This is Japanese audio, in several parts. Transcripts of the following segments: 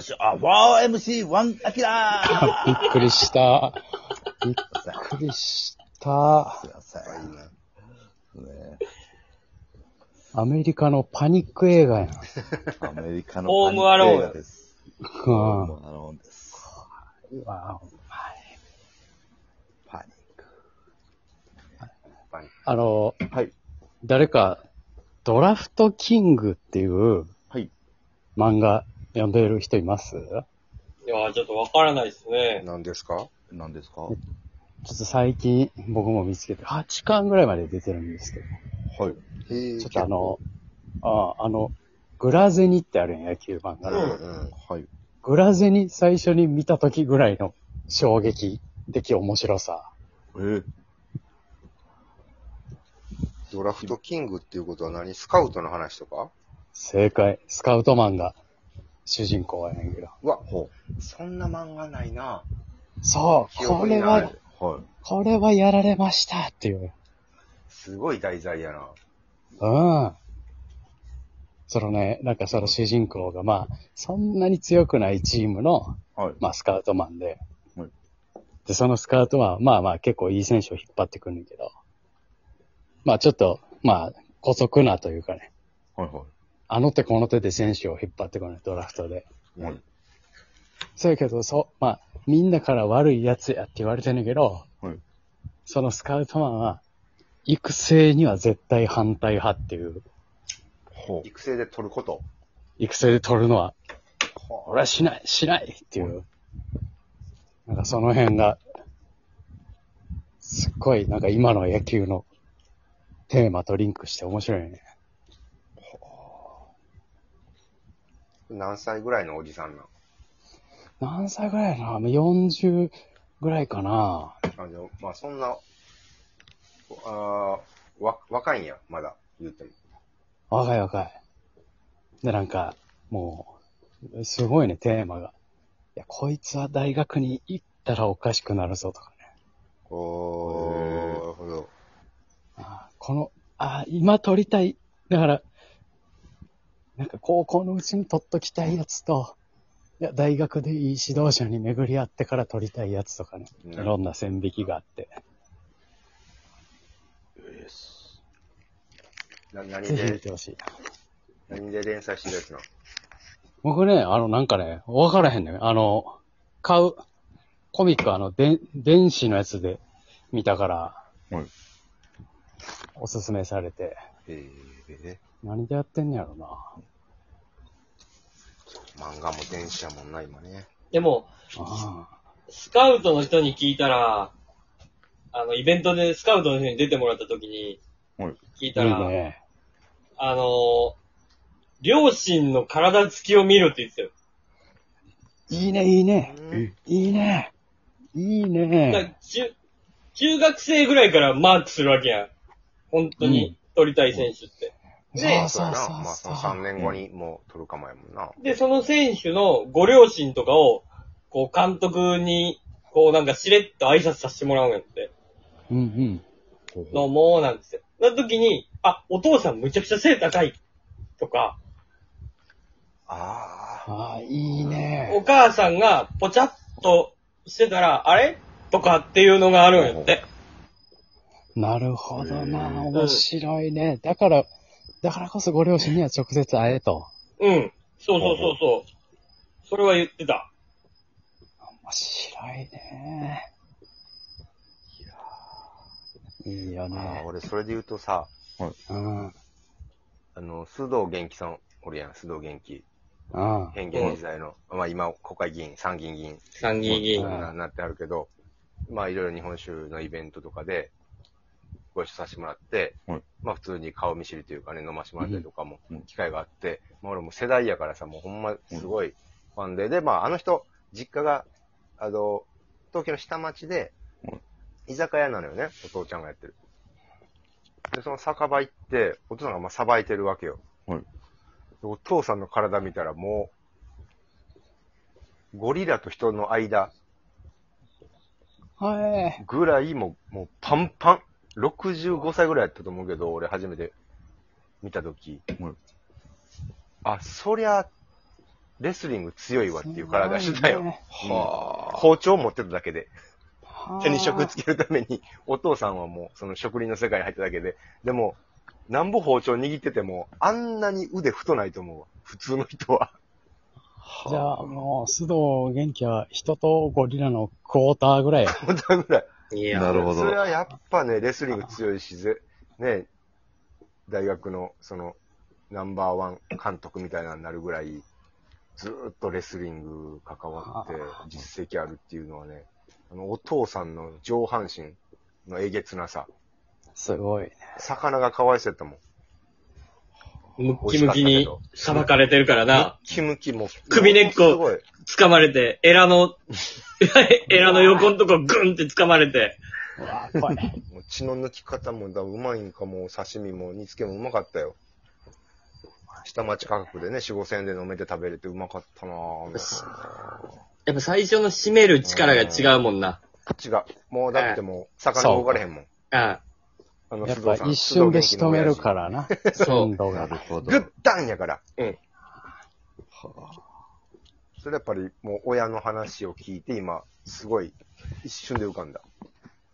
よし、あ、4MC1 アキラーびっくりした。びっくりした。すいません。ねアメリカのパニック映画やん。アメリカのホームアローン映画です。うホーん。ムアローンです。パニック。あの、はい。誰か、ドラフトキングっていうはい。漫画読んでる人います？いや、ちょっとわからないですね。何ですか？何ですか？ちょっと最近僕も見つけて、8巻ぐらいまで出てるんですけど、はい。えちょっとあの、ああの、グラゼニってあるやん、野球漫画の。うんうん。はい。グラゼニ最初に見た時ぐらいの衝撃的面白さ。えー、ドラフトキングっていうことは何？スカウトの話とか？正解。スカウトマンが主人公やねんけど。うわ、ほそんな漫画ないな。そう、記こ憶にないれは、う。はい。これはやられましたっていう。すごい題材やな。うん。そのね、なんかその主人公がまあ、そんなに強くないチームの、はい。まあスカウトマンではい。で、そのスカウトマンはまあまあ結構いい選手を引っ張ってくるんだけど、まあちょっと、まあ、古速なというかね、はい。はい。あの手この手で選手を引っ張ってくるね、ドラフトで。はい。そうやけど、そう、まあ、みんなから悪いやつやって言われてんねんけど、はいそのスカウトマンは、育成には絶対反対派っていう、ほ育成で取ること。育成で取るのは、俺はしない、しないっていう、なんかその辺が、すっごい、なんか今の野球のテーマとリンクして面白いね。何歳ぐらいのおじさんなん何歳ぐらいやな ?40 ぐらいかなあでもまあそんな、あーわ、若いんや、まだ、言っても。若い若い。で、なんか、もう、すごいね、テーマが。いや、こいつは大学に行ったらおかしくなるぞとかね。おー、なるほど。あこの、あ今取りたい。だから、なんか高校のうちに取っときたいやつと、いや、大学でいい指導者に巡り合ってから取りたいやつとかね。いろんな線引きがあって。な何ぜひ見で、てほしい。何で連載してるやつなの？僕ね、あの、なんかね、わからへんねん。あの、買う、コミックあの、で電子のやつで見たから、はいおすすめされて、ええ何でやってんねやろな。漫画も電子やもんな、今ね。でも、あスカウトの人に聞いたら、あの、イベントでスカウトの人に出てもらった時に聞いたら、ね。あのー両親の体つきを見るって言ってたよ。いいね、いいね。うんいいね。いいね。中、中学生ぐらいからマークするわけやん。本当に取りたい選手って。でそうそうやな。そうまあ、そのそう。3年後にもう取るかもやもんな。で、その選手のご両親とかを、こう監督に、こうなんかしれっと挨拶させてもらうんやって。うんうん。どうも、なんですよ。な時に、あ、お父さんむちゃくちゃ背高い。とか、ああ。ああ、いいおね。母さんがぽちゃっとしてたら、あれ？とかっていうのがあるんやって。なるほどな。面白いね。だから、だからこそご両親には直接会えと。うん。そうそうそうそう。それは言ってた。面白いね。いいよあーね。俺、それで言うとさ、うん。うん。あの、須藤元気さん、おるやん、須藤元気。うん。変幻時代の、まあ今、国会議員、参議院議員参議院議員。うんななってあるけど、まあいろいろ日本酒のイベントとかで、ご一緒させてもらって、はいまあ普通に顔見知りというかね、飲ましてもらったりとかもうん、機会があって、まあ俺も世代やからさ、もうほんますごいファンで、で、まああの人、実家が、あの、東京の下町でうん、居酒屋なのよね、お父ちゃんがやってる。で、その酒場行って、お父さんがまあさばいてるわけよ。はいでお父さんの体見たらもう、ゴリラと人の間はい。ぐらいもう、もうパンパン。65歳ぐらいやったと思うけど、俺初めて見たとき。うんあ、そりゃ、レスリング強いわっていう体してたよ。ねは包丁持ってただけで。はあ手に職つけるために、お父さんはもうその職人の世界に入っただけで。でも、なんぼ包丁握ってても、あんなに腕太ないと思うわ。普通の人は。あ。じゃあもう、須藤元気は人とゴリラのクォーターぐらいや。本当ぐらい。いや、なるほど。それはやっぱね、レスリング強いし、ぜね、大学のそのナンバーワン監督みたいなのになるぐらい、ずーっとレスリング関わって実績あるっていうのはね、あの、お父さんの上半身のえげつなさ、すごいね。魚がかわいそうやったもん。ムッキムキにさばかれてるからな。キムキも。首根っこすごい。掴まれて、エラの、エラの横のとこグンって掴まれて。うわあ怖い。もう血の抜き方もだうまいんかもう刺身も煮付けもうまかったよ。下町価格でね、4、5千円で飲めて食べれてうまかったなぁ。やっぱ最初の締める力が違うもんな。違う。もうだってもう、魚動かれへんもん。ああの、やっぱ一瞬で仕留めるか。らな。そう鮮度がなる。ほど。グッダンやから。はそれやっぱりもう親の話を聞いて今、すごい一瞬で浮かんだ。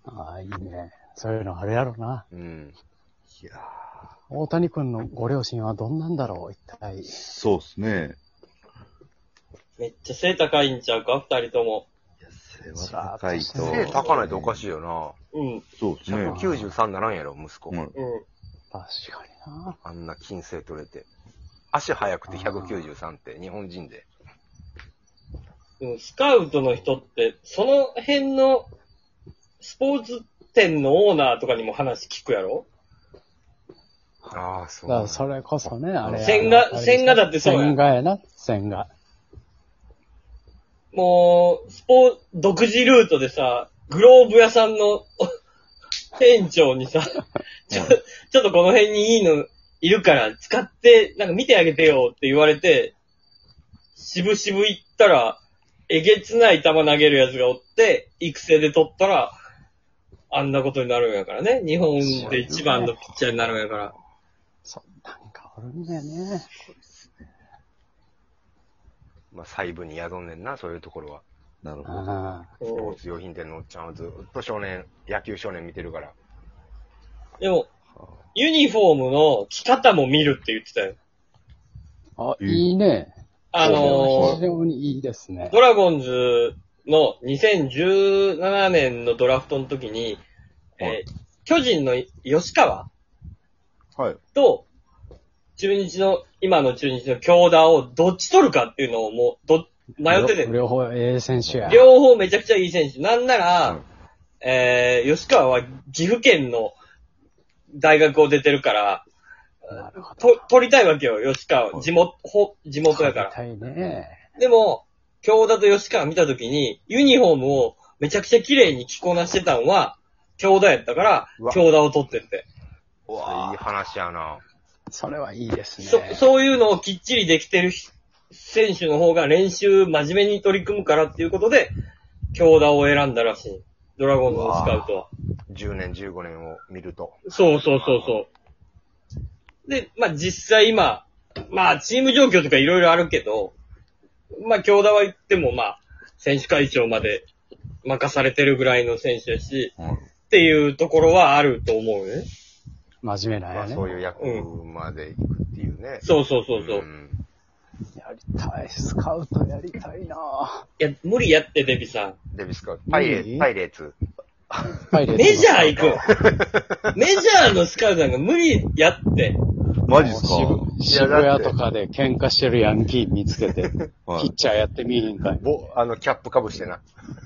ああ、いいね。そういうのあるやろな。うん。いや大谷君のご両親はどんなんだろう、一体。そうですね。めっちゃ背高いんちゃうか二人とも。背は高いと。背高ないとおかしいよな。うん。そうですね。193ならんやろ、息子。うん。うん。確かにな。あんな金星取れて。足速くて193って、日本人で。うんスカウトの人って、その辺のスポーツ店のオーナーとかにも話聞くやろ？ああ、そうだそれこそね、あれ。千賀あの千賀だってそうや千賀やな、千賀。もう、スポー、独自ルートでさ、グローブ屋さんの 店長にさ、ちょ、ちょっとこの辺にいいのいるから使って、なんか見てあげてよって言われて、渋々行ったら、えげつない球投げるやつがおって、育成で取ったら、あんなことになるんやからね。日本で一番のピッチャーになるんやから。そう、なんかおるんだよね。まあ、細部に宿んねんな、そういうところは。なるほど。スポーツ用品店のおっちゃんはずっと少年、野球少年見てるから。でも、ユニフォームの着方も見るって言ってたよ。あ。あ、いいね。あの非常にいいですね。ドラゴンズの2017年のドラフトの時に、はいえー巨人の吉川はい。と、中日の、今の中日の京田をどっち取るかっていうのをもう、ど、迷ってて両両方ええ選手や。両方めちゃくちゃいい選手。なんなら、うんえー、吉川は岐阜県の大学を出てるから。と、取りたいわけよ、吉川。はい地元、ほ地元やから。たいね。でも、京田と吉川見たときに、ユニフォームをめちゃくちゃ綺麗に着こなしてたんは、京田やったからうわ、京田を取ってって。いい話やな。それはいいですね。そ、そういうのをきっちりできてるひ選手の方が練習真面目に取り組むからっていうことで、京田を選んだらしい。ドラゴンズのスカウトは。10年、15年を見ると。そうそうそうそう。で、まあ実際今、まあチーム状況とかいろいろあるけど、まあ京田は言ってもまあ、選手会長まで任されてるぐらいの選手やし、はいっていうところはあると思うよね。真面目なまあ、やね。そういう役まで行くっていうね。そうそうそうそう。んやりたい。スカウトやりたいないや、無理やって、デビさん。デビスカウト。パイレいいパイレーツ。パイレーツメジャー行くメジャーのスカウトなんか無理やって。マジっすか？渋渋谷とかで喧嘩してるヤンキー見つけて、はいピッ。チャーやってみいひんかい。ボ、あの、キャップかぶしてな。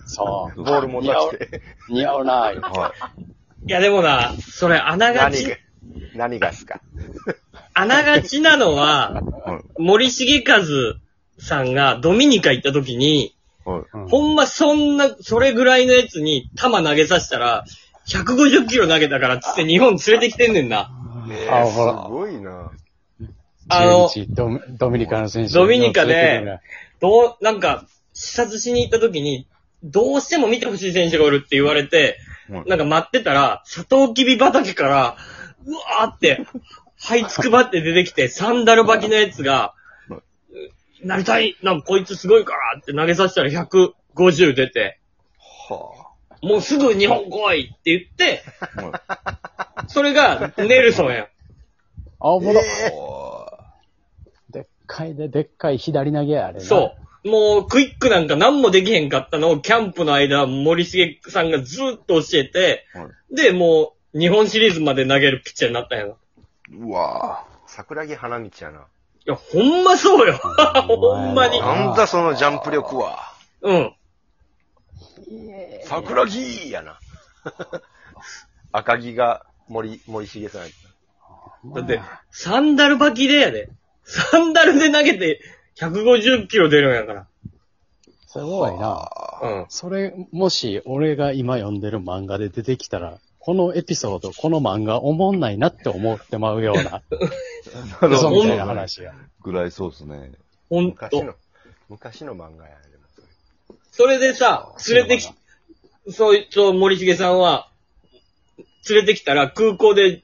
そう。ボールも出して。似合うなぁ。はいや、でもな、それ穴がち何がっすか？穴がちなのは。森重和さんがドミニカ行った時に、ほんまそんな、それぐらいのやつに球投げさせたら、150キロ投げたからっつって日本連れてきてんねんな。えあ、ー、ほらす。ごいな。あのドミニカの選手。ドミニカでどう、なんか、視察しに行った時に、どうしても見てほしい選手がおるって言われて、はいなんか待ってたら、サトウキビ畑から、うわーって、這いつくばって出てきて、サンダル履きのやつがは、なりたいなんかこいつすごいからって投げさせたら150出て、はもうすぐ日本来いって言って、あ。はいそれがネルソンやん。あ、おもろ。おでっかいで、でっかい左投げや、あれな。そう。もう、クイックなんか何もできへんかったのを、キャンプの間、森重さんがずっと教えて、はで、もう、日本シリーズまで投げるピッチャーになったんやな。いうわ桜木花道やな。や、ほんまそうよ。ほんまに。あなんだそのジャンプ力は。うん。桜木やな。赤木が森、森重さんやっだって、サンダル履きでやで。サンダルで投げて、150キロ出るんやから。すごいな。あうん。それ、もし、俺が今読んでる漫画で出てきたら、このエピソード、この漫画、おもんないなって思ってまうような、なるみたいな話や。ぐらいそうですね。ほんと。昔の、昔の漫画や、でもそれ。それでさ、連れてき、そいつを森重さんは、連れてきたら空港で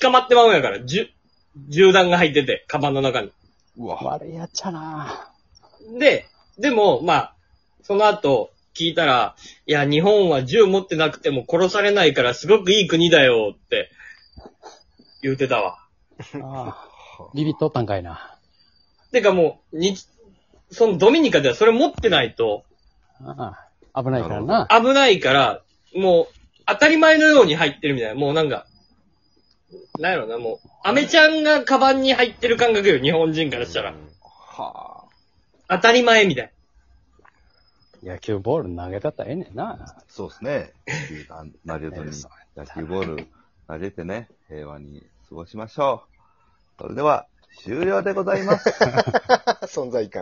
捕まってまうんやから、じゅ銃弾が入ってて、カバンの中に。うわ。悪いやっちゃなで、でも、まあ、その後、聞いたら、いや、日本は銃持ってなくても殺されないからすごくいい国だよって、言うてたわ。ああビビっとったんかいな。てかもう、に、そのドミニカではそれ持ってないとああ危ないからな。危ないから、もう、当たり前のように入ってるみたいな。もうなんか、なんやろな、もう、アメちゃんがカバンに入ってる感覚よ、日本人からしたらう。んは当たり前みたい野球ボール投げたったらええねんな。あ。そうですね。野球が投げずに野球ボール投げてね、平和に過ごしましょう。それでは、終了でございます。存在感。